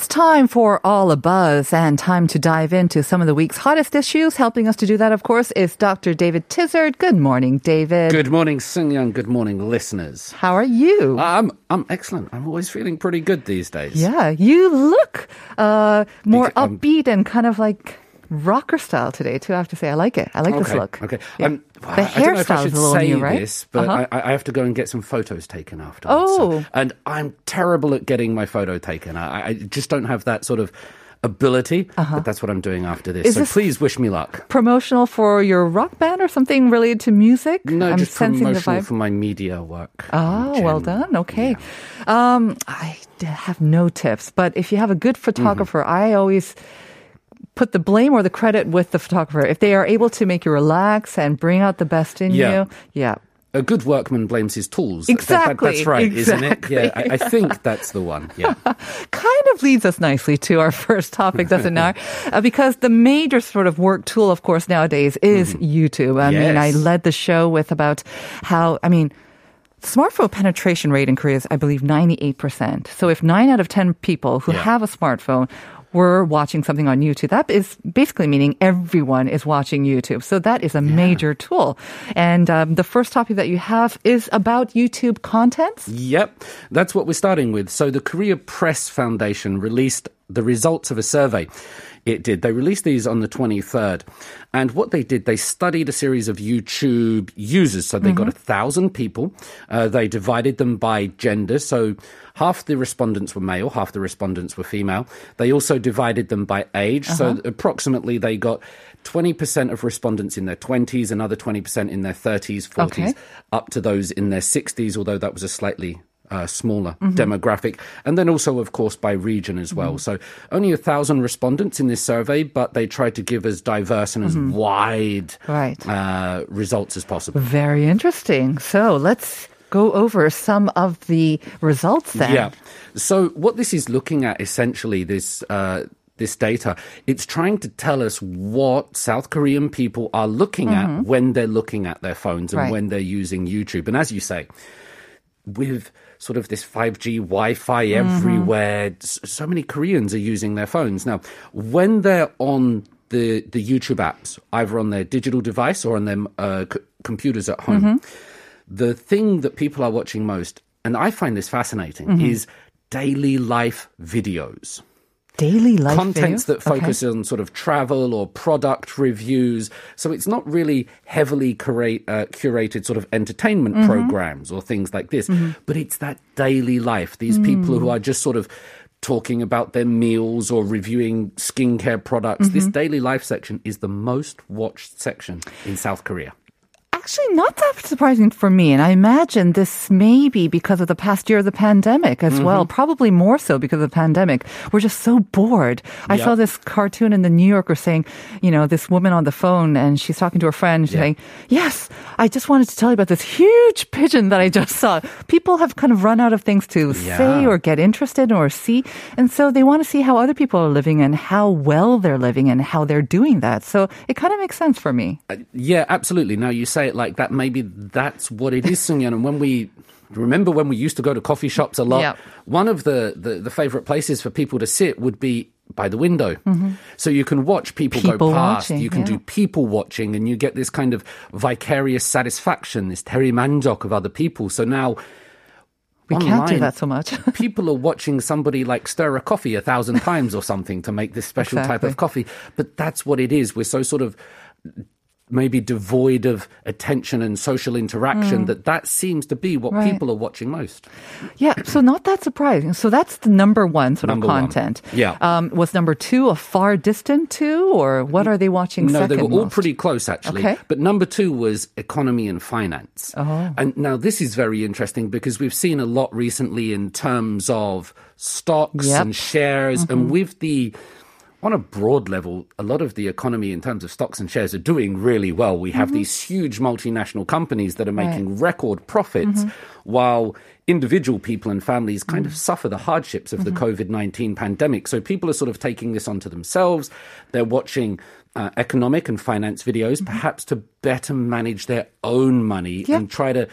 It's time for All a Buzz and time to dive into some of the week's hottest issues. Helping us to do that, of course, is Dr. David Tizard. Good morning, David. Good morning, Young. Good morning, listeners. How are you? I'm I'm excellent. I'm always feeling pretty good these days. yeah, you look uh, more I'm- upbeat and kind of like rocker style today, too. I have to say, I like it. I like this look. Okay. Yeah. Um, the I don't know if I hairstyle is a little new, right? this, but Uh-huh. I, I have to go and get some photos taken afterwards. Oh. So- and I'm terrible at getting my photo taken. I, I just don't have that sort of ability. But that's what I'm doing after this. Uh-huh. Is so this- please wish me luck. Promotional for your rock band or something related to music? No, I'm just sensing the promotional vibe. for my media work. Oh, well done. Okay. Um, I have no tips, but if you have a good photographer, I always put the blame or the credit with the photographer. If they are able to make you relax and bring out the best in Yeah. you, yeah. A good workman blames his tools. That- that- Exactly, that's right, isn't it? exactly. Yeah, I, I think that's the one. Yeah. kind of leads us nicely to our first topic, doesn't it? Uh, because the major sort of work tool, of course, nowadays is YouTube. I mean, I led the show with about how, I mean, smartphone penetration rate in Korea is, I believe, 98%. So if nine out of 10 people who Yeah. have a smartphone were watching something on YouTube, that is basically meaning everyone is watching YouTube. So that is a major tool. And um, the first topic that you have is about YouTube contents. Yep, that's what we're starting with. So the Korea Press Foundation released the results of a survey. It did. They released these on the 23rd. And what they did, they studied a series of YouTube users. So they got a thousand people. Uh, they divided them by gender. So half the respondents were male, half the respondents were female. They also divided them by age. So approximately they got 20% of respondents in their 20s, another 20% in their 30s, 40s, Okay. up to those in their 60s, although that was a slightly uh, smaller Mm-hmm. demographic. And then also, of course, by region as well. So only a thousand respondents in this survey, but they tried to give as diverse and as wide Mm-hmm. Right. uh, results as possible. Very interesting. So let's go over some of the results then. Yeah. So what this is looking at essentially this uh, this data, it's trying to tell us what South Korean people are looking at when they're looking at their phones and Mm-hmm. Right. when they're using YouTube. And as you say, with sort of this 5G Wi-Fi Mm-hmm. everywhere, so many Koreans are using their phones now. When they're on the the YouTube apps, either on their digital device or on their uh, c- computers at home, Mm-hmm. the thing that people are watching most, and I find this fascinating, Mm-hmm. is daily life videos. Daily life Contents videos? that Okay. focus on sort of travel or product reviews. So it's not really heavily curate, uh, curated sort of entertainment Mm-hmm. programs or things like this, but it's that daily life. These people Mm. who are just sort of talking about their meals or reviewing skincare products. This Mm-hmm. daily life section is the most watched section in South Korea. Actually, not that surprising for me. And I imagine this may be because of the past year of the pandemic as well. Mm-hmm. Probably more so because of the pandemic. We're just so bored. I Yeah. saw this cartoon in the New Yorker saying, you know, this woman on the phone and she's talking to her friend. Yeah. saying, yes, I just wanted to tell you about this huge pigeon that I just saw. People have kind of run out of things to say or get interested in or see. And so they want to see how other people are living and how well they're living and how they're doing that. So it kind of makes sense for me. Yeah, absolutely. Now you say it like that, maybe that's what it is, Sungyeon. And when we remember when we used to go to coffee shops a lot, Yep. one of the, the, the favorite places for people to sit would be by the window. So you can watch people, Mm-hmm. People go past, watching, you can yeah. do people watching, and you get this kind of vicarious satisfaction, this daeri manjok of other people. So now We can't do that so much. people are watching somebody like stir a coffee a thousand times or something to make this special type of coffee. But that's what it is. We're so sort of maybe devoid of attention and social interaction that that seems to be what Mm. Right. people are watching most. Yeah, so not that surprising. So that's the number one sort Number of one. content. Yeah. Um, was number two a far distant two, or what are they watching No, second? they were all most? pretty close actually. Okay. But number two was economy and finance. Oh. And now this is very interesting because we've seen a lot recently in terms of stocks Yep. and shares, Mm-hmm. and with the on a broad level, a lot of the economy in terms of stocks and shares are doing really well. We have these huge multinational companies that are Mm-hmm. Right. making record profits, while individual people and families kind of suffer the hardships of the COVID 19 pandemic. So people are sort of taking this onto themselves. They're watching uh, economic and finance videos, perhaps to better manage their own money Yeah. and try to.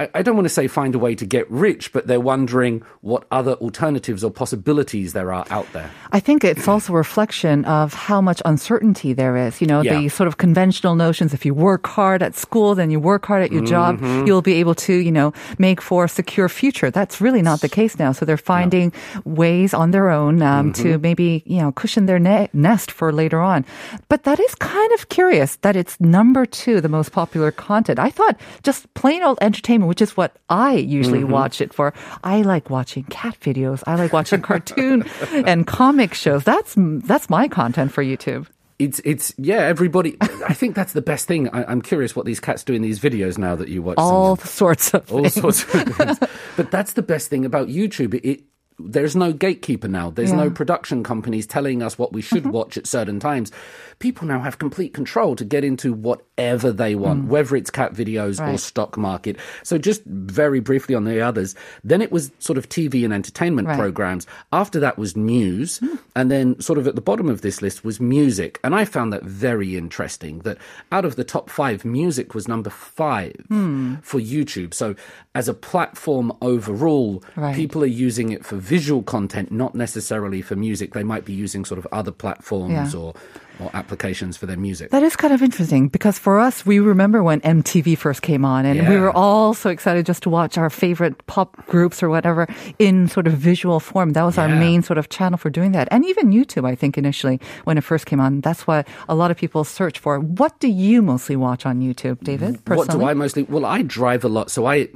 I, I don't want to say find a way to get rich, but they're wondering what other alternatives or possibilities there are out there. I think it's also a reflection of how much uncertainty there is. You know, Yeah. the sort of conventional notions if you work hard at school, then you work hard at your job, Mm-hmm. you'll be able to, you know, make for a secure future. That's really not the case now. So they're finding ways on their own um, to Mm-hmm. maybe, you know, cushion their ne- nest for later on. But that is kind of curious that it's number two, the most popular content. I thought just plain old entertainment, which is what I usually Mm-hmm. watch it for. I like watching cat videos. I like watching cartoon and comic shows. That's that's my content for YouTube. It's it's yeah. Everybody, I think that's the best thing. I, I'm curious what these cats do in these videos now that you watch. them. All sorts of all things. sorts of things. But that's the best thing about YouTube. It there's no gatekeeper now. There's no Yeah. Mm-hmm. production companies telling us what we should watch at certain times. People now have complete control to get into whatever they want, whether it's cat videos or Mm. Stock market. So just very briefly on the others. Then it was sort of TV and entertainment Right. programs. After that was news, and then sort of at the bottom of this list was music. And I found that very interesting. That out of the top five, music was number five Hmm. for YouTube. So as a platform overall, Right. people are using it for visual content, not necessarily for music. They might be using sort of other platforms Yeah. or or applications for their music. That is kind of interesting because for us, we remember when MTV first came on and we were all so excited just to watch our favorite pop groups or whatever in sort of visual form. That was our main sort of channel for doing that. And even YouTube, I think initially when it first came on, that's what a lot of people search for. What do you mostly watch on YouTube, David? What do I mostly? Well, I drive a lot, so I.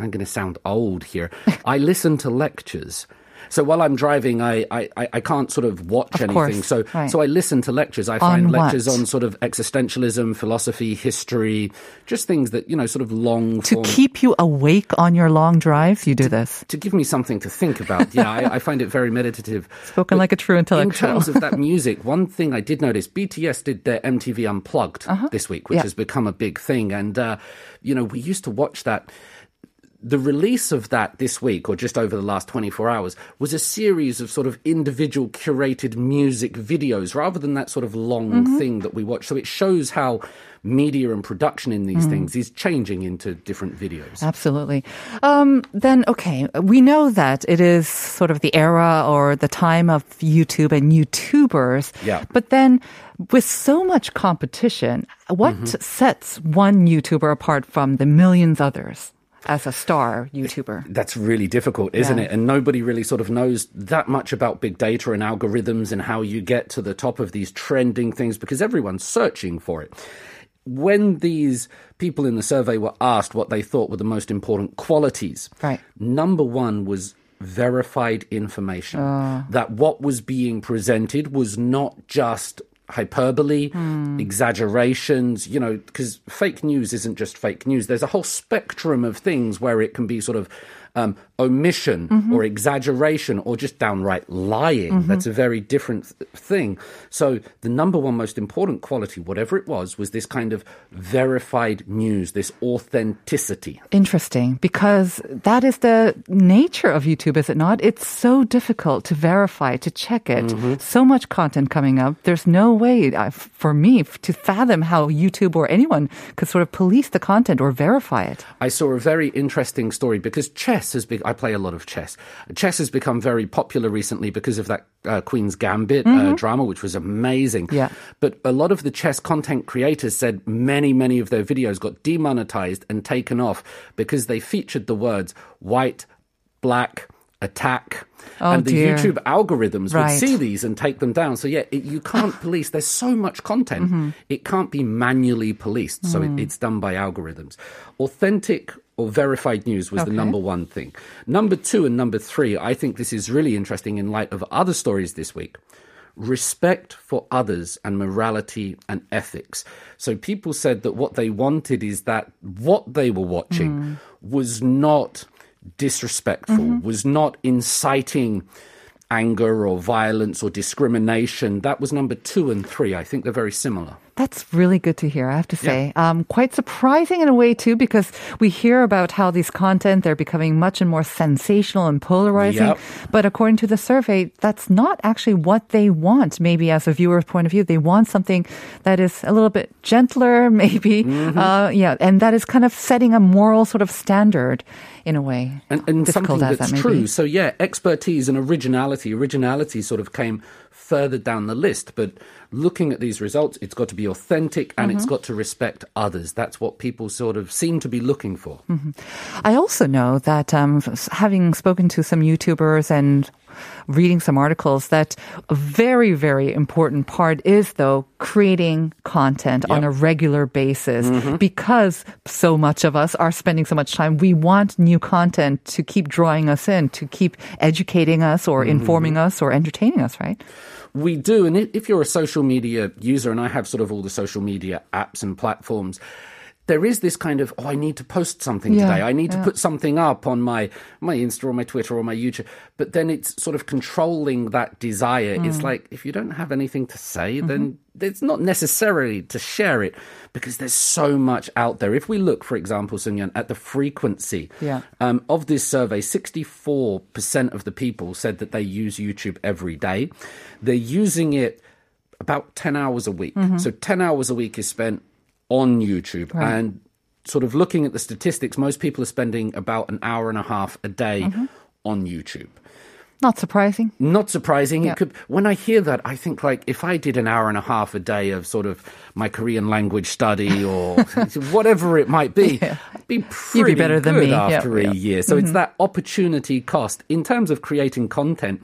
I'm going to sound old here. I listen to lectures. So while I'm driving, I, I, I can't sort of watch Of anything. course, So right. so I listen to lectures. I On find what? lectures on sort of existentialism, philosophy, history, just things that you know, sort of long To form. keep you awake on your long drives, you do this. to give me something to think about. Yeah, I, I find it very meditative. Spoken But like a true intellectual. In terms of that music, one thing I did notice, BTS did their MTV Unplugged this week, which Uh-huh. Yeah. has become a big thing. And, uh, you know, we used to watch that. The release of that this week, or just over the last 24 hours, was a series of sort of individual curated music videos rather than that sort of long Mm-hmm. thing that we watch. So it shows how media and production in these Mm. things is changing into different videos. Absolutely. Um, then, okay, we know that it is sort of the era or the time of YouTube and YouTubers. Yeah. But then, with so much competition, what Mm-hmm. sets one YouTuber apart from the millions others as a star YouTuber? That's really difficult, isn't Yeah. it? And nobody really sort of knows that much about big data and algorithms and how you get to the top of these trending things because everyone's searching for it. When these people in the survey were asked what they thought were the most important qualities, Right. number one was verified information. Ah. That what was being presented was not just hyperbole, hmm. exaggerations, you know, because fake news isn't just fake news. There's a whole spectrum of things where it can be sort of um, omission or exaggeration or just downright lying. That's a very different th- thing. So, the number one most important quality, whatever it was, was this kind of verified news, this authenticity. Interesting, because that is the nature of YouTube, is it not? It's so difficult to verify, to check it. Mm-hmm. So much content coming up. There's no way uh, for me to fathom how YouTube or anyone could sort of police the content or verify it. I saw a very interesting story because chess has been. I play a lot of chess. Chess has become very popular recently because of that uh, Queen's Gambit uh, drama, which was amazing. Mm-hmm. Yeah. But a lot of the chess content creators said many, many of their videos got demonetized and taken off because they featured the words white, black, attack. Oh, and the dear. YouTube algorithms would see these and take them down. So yeah, it, you can't police. There's so much content. Mm-hmm. It can't be manually policed. So Mm. it, it's done by algorithms. Authentic or verified news was the number one thing. Number two and number three, I think this is really interesting in light of other stories this week. Respect for others and morality and ethics. So people said that what they wanted is that what they were watching hmm. was not disrespectful, mm-hmm. was not inciting anger or violence or discrimination. That was number two and three. I think they're very similar. That's really good to hear, I have to say. Um, quite surprising in a way, too, because we hear about how these content, they're becoming much and more sensational and polarizing. Yep. But according to the survey, that's not actually what they want. Maybe as a viewer's point of view, they want something that is a little bit gentler, maybe. Mm-hmm. Uh, yeah, and that is kind of setting a moral sort of standard in a way. and, and Difficult something that's that true. be. So yeah, expertise and originality. Originality sort of came further down the list, but looking at these results, it's got to be authentic and it's Mm-hmm. got to respect others. That's what people sort of seem to be looking for. Mm-hmm. I also know that um, having spoken to some YouTubers and reading some articles, that a very, very important part is, though, creating content on a regular basis because so much of us are spending so much time. We want new content to keep drawing us in, to keep educating us or informing us or entertaining us, right? We do. And if you're a social media user, and I have sort of all the social media apps and platforms, there is this kind of, oh, I need to post something Yeah, today. I need to put something up on my, my Insta or my Twitter or my YouTube. But then it's sort of controlling that desire. Mm. It's like, if you don't have anything to say, Mm-hmm. then it's not necessarily to share it because there's so much out there. If we look, for example, Sunyan, at the frequency Yeah. um, of this survey, 64% of the people said that they use YouTube every day. They're using it about 10 hours a week. Mm-hmm. So 10 hours a week is spent on YouTube. And sort of looking at the statistics, most people are spending about an hour and a half a day Mm-hmm. on YouTube. Not surprising. Not surprising. Yeah. It could. When I hear that, I think like if I did an hour and a half a day of sort of my Korean language study or whatever it might be, I'd be pretty better than good me. Yeah, after a yeah. year. So it's that opportunity cost in terms of creating content.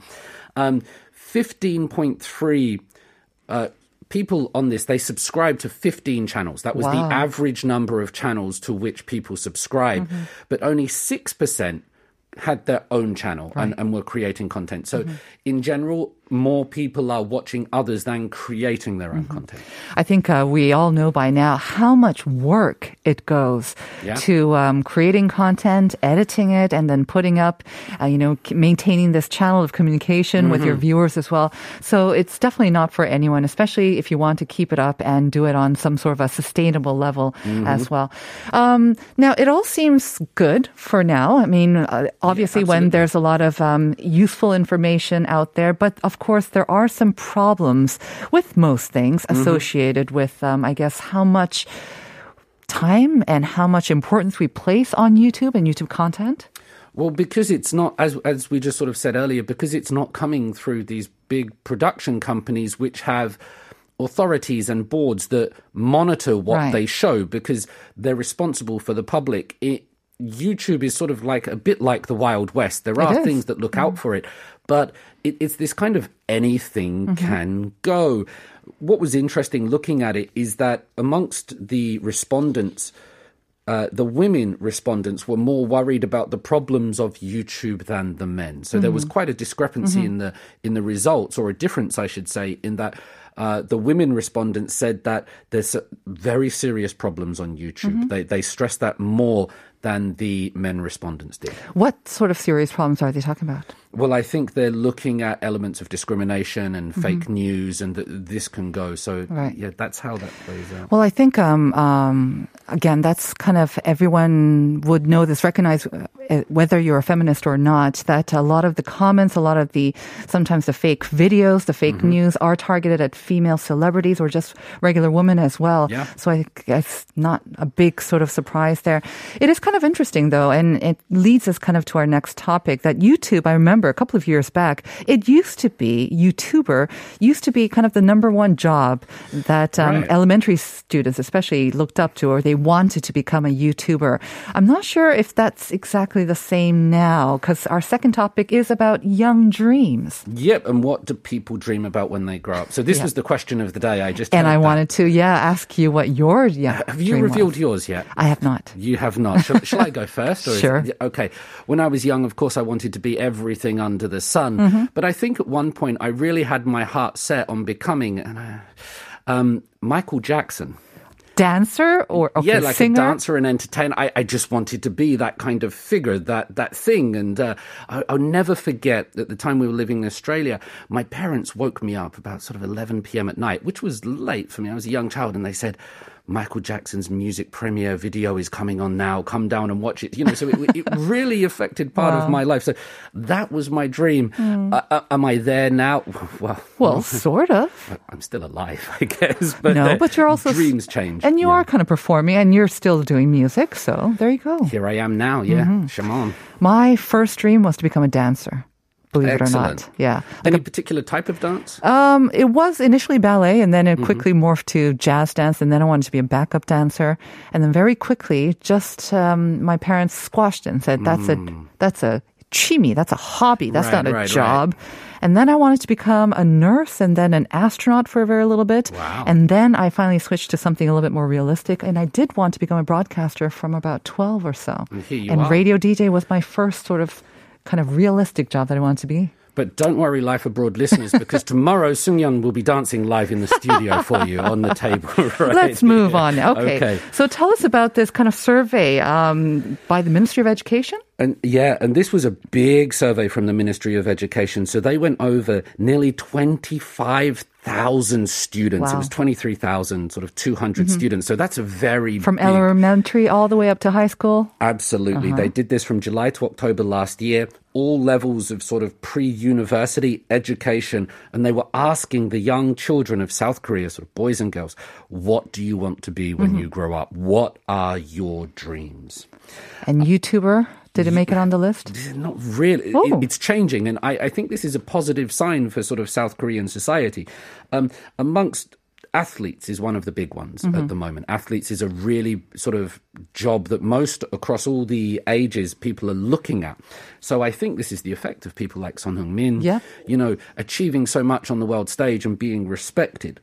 Um, Fifteen point three. Uh, people on this they subscribe to 15 channels. That was the average number of channels to which people subscribe. Mm-hmm. but only 6% had their own channel and, and were creating content. So Mm-hmm. in general more people are watching others than creating their own Mm-hmm. content I think uh, we all know by now how much work it goes Yeah. to um, creating content, editing it, and then putting up, uh, you know, maintaining this channel of communication with Mm-hmm. your viewers as well. So it's definitely not for anyone, especially if you want to keep it up and do it on some sort of a sustainable level Mm-hmm. as well. Um, now, it all seems good for now. I mean, uh, obviously, when there's a lot of um, useful information out there, but of course, there are some problems with most things Mm-hmm. associated with, um, I guess, how much time and how much importance we place on YouTube and YouTube content. Well, because it's not, as as we just sort of said earlier, because it's not coming through these big production companies which have authorities and boards that monitor what Right. they show, because they're responsible for the public. It, YouTube is sort of like a bit like the Wild West. There are is. things that look out for it, but it, it's this kind of anything can go. What was interesting looking at it is that amongst the respondents, uh, the women respondents were more worried about the problems of YouTube than the men. So there was quite a discrepancy in the in the results, or a difference, I should say, in that. Uh, the women respondents said that there's very serious problems on YouTube. They they stressed that more than the men respondents did. What sort of serious problems are they talking about? Well, I think they're looking at elements of discrimination and fake news, and that this can go. So Right. yeah, that's how that plays out. Well, I think um, um, again, that's kind of everyone would know this, recognize uh, whether you're a feminist or not. That a lot of the comments, a lot of the sometimes the fake videos, the fake Mm-hmm. news are targeted at female celebrities or just regular women as well. Yeah. So I guess not a big sort of surprise there. It is kind of interesting though, and it leads us kind of to our next topic. That YouTube, I remember a couple of years back, it used to be YouTuber used to be kind of the number one job that um, Right. elementary students, especially, looked up to, or they wanted to become a YouTuber. I'm not sure if that's exactly the same now, because our second topic is about young dreams. Yep. And what do people dream about when they grow up? So this Yeah. was the question of the day. I just And I that. wanted to, yeah, ask you what your yeah. Have you revealed was. yours yet? I have not. You have not. Shall, shall I go first? Or is- Sure. okay. When I was young, of course, I wanted to be everything under the sun. Mm-hmm. But I think at one point I really had my heart set on becoming and I- um, Michael Jackson. Dancer or okay, yeah, like singer? a dancer and entertainer. I, I just wanted to be that kind of figure, that that thing. And uh, I, I'll never forget at the time we were living in Australia, my parents woke me up about sort of 11 p.m. at night, which was late for me. I was a young child, and they said. Michael Jackson's music premiere video is coming on now. Come down and watch it. You know, so it, it really affected part of my life. So that was my dream. Uh, uh, am I there now? Well, Well, sort of. I'm still alive, I guess. But no, uh, but you're also dreams change, and you Yeah. are kind of performing, and you're still doing music. So there you go. Here I am now. Yeah, Mm-hmm. Shimon. My first dream was to become a dancer. Believe it or not, yeah. Like Any particular type of dance? Um, it was initially ballet, and then it Mm-hmm. quickly morphed to jazz dance, and then I wanted to be a backup dancer, and then very quickly, just um, my parents squashed it and said, "That's a that's a chimi, that's a hobby, that's Mm. Right, not a right, right. job." And then I wanted to become a nurse and then an astronaut for a very little bit. Wow. And then I finally switched to something a little bit more realistic. And I did want to become a broadcaster from about 12 or so. And and radio DJ was my first sort of kind of realistic job that I want to be. But don't worry, Life Abroad listeners, because tomorrow Sung Yun will be dancing live in the studio for you on the table. Right? Let's move on. Okay. Okay. So tell us about this kind of survey um, by the Ministry of Education. And yeah, and this was a big survey from the Ministry of Education. So they went over nearly 25,000 students. It Wow. was 23,000, sort of 200 mm-hmm. students. So that's a very From big, elementary all the way up to high school. Absolutely. Uh-huh. They did this from July to October last year, all levels of sort of pre university education. And they were asking the young children of South Korea, sort of boys and girls, what do you want to be when mm-hmm. you grow up? What are your dreams? And YouTuber, did it make it on the list? Not really. It- Oh. it's changing. And I, I think this is a positive sign for sort of South Korean society. Um, amongst athletes is one of the big ones Mm-hmm. at the moment. Athletes is a really sort of job that most across all the ages people are looking at. So I think this is the effect of people like Son Heung-min, Yeah. you know, achieving so much on the world stage and being respected.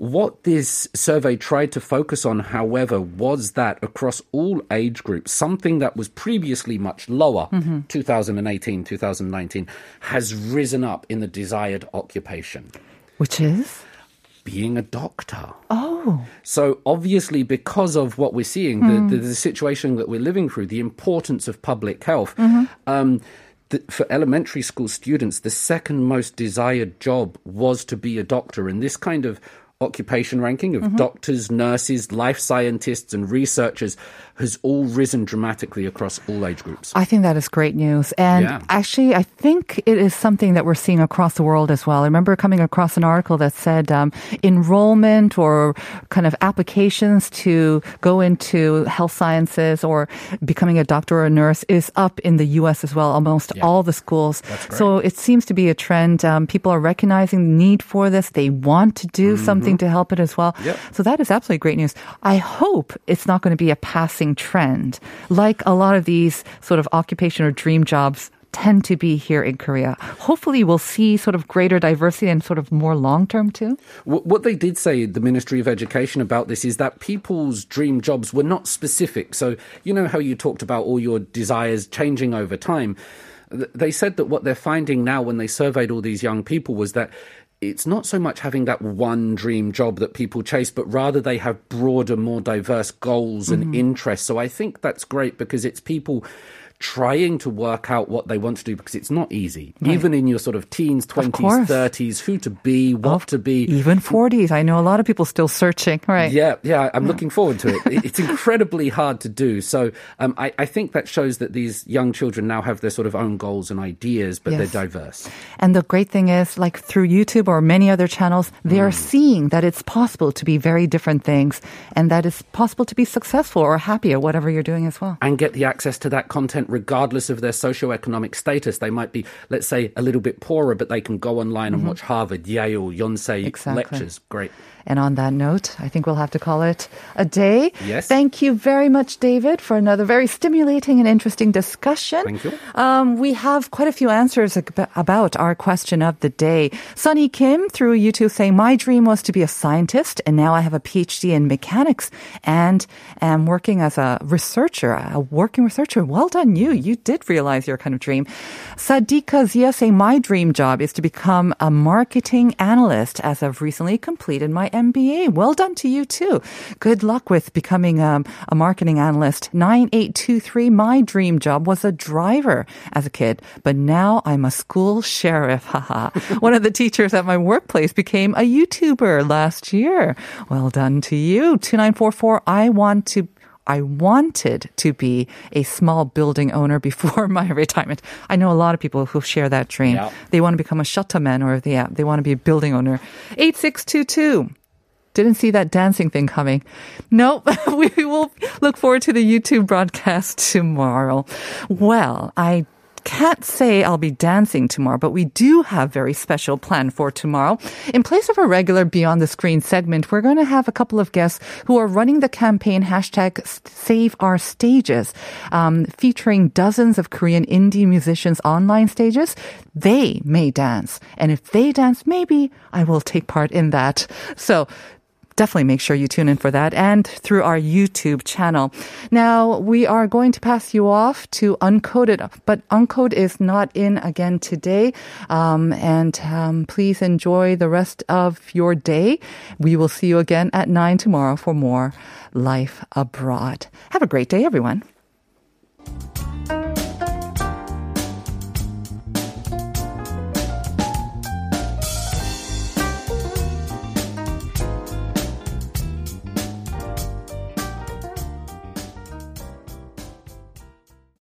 What this survey tried to focus on, however, was that across all age groups, something that was previously much lower, mm-hmm. 2018, 2019, has risen up in the desired occupation. Which is? being a doctor. Oh, So obviously, because of what we're seeing, the, mm. the, the situation that we're living through, the importance of public health, mm-hmm. um, the, for elementary school students, the second most desired job was to be a doctor, and this kind of occupation ranking of mm-hmm. doctors, nurses, life scientists, and researchers has all risen dramatically across all age groups. I think that is great news. And Yeah. actually, I think it is something that we're seeing across the world as well. I remember coming across an article that said um, enrollment or kind of applications to go into health sciences or becoming a doctor or a nurse is up in the U.S. as well, almost all the schools. So it seems to be a trend. Um, people are recognizing the need for this. They want to do something to help it as well. Yep. So that is absolutely great news. I hope it's not going to be a passing trend like a lot of these sort of occupation or dream jobs tend to be here in Korea. Hopefully we'll see sort of greater diversity and sort of more long term too. What they did say, the Ministry of Education, about this is that people's dream jobs were not specific. So, you know how you talked about all your desires changing over time? They said that what they're finding now when they surveyed all these young people was that it's not so much having that one dream job that people chase, but rather they have broader, more diverse goals and mm-hmm. interests. So I think that's great because it's people trying to work out what they want to do because it's not easy. Even in your sort of teens, 20s, course. 30s, who to be, what to be. Even 40s. I know a lot of people still searching, right? Yeah, yeah, I'm looking forward to it. It- It's incredibly hard to do. So um, I, I think that shows that these young children now have their sort of own goals and ideas, but Yes. they're diverse. And the great thing is, like through YouTube or many other channels, they are seeing that it's possible to be very different things and that it's possible to be successful or happy at whatever you're doing as well. And get the access to that content regardless of their socioeconomic status. They might be, let's say, a little bit poorer, but they can go online and watch Harvard, Yale, Yonsei Mm-hmm. Exactly. lectures. Great. And on that note, I think we'll have to call it a day. Yes. Thank you very much, David, for another very stimulating and interesting discussion. Thank you. Um, we have quite a few answers ab- about our question of the day. Sunny Kim through YouTube saying, My dream was to be a scientist, and now I have a PhD in mechanics and am working as a researcher, a working researcher. Well done, you. You did realize your kind of dream. Sadika Zia saying, My dream job is to become a marketing analyst as I've recently completed my MBA. Well done to you, too. Good luck with becoming um, a marketing analyst. 9823, my dream job was a driver as a kid, but now I'm a school sheriff. Haha. One of the teachers at my workplace became a YouTuber last year. Well done to you. 2944, I want to I wanted to be a small building owner before my retirement. I know a lot of people who share that dream. Yeah. They want to become a shutterman or they, they want to be a building owner. 8622. Didn't see that dancing thing coming. Nope. we will look forward to the YouTube broadcast tomorrow. Well, I can't say I'll be dancing tomorrow, but we do have very special plan for tomorrow. In place of our regular Beyond the Screen segment, we're going to have a couple of guests who are running the campaign hashtag Save Our Stages, um, featuring dozens of Korean indie musicians online stages. They may dance, and if they dance, maybe I will take part in that. So definitely make sure you tune in for that and through our YouTube channel. Now, we are going to pass you off to Uncoded, but Uncode is not in again today. Um, and um, please enjoy the rest of your day. We will see you again at 9 tomorrow for more Life Abroad. Have a great day, everyone.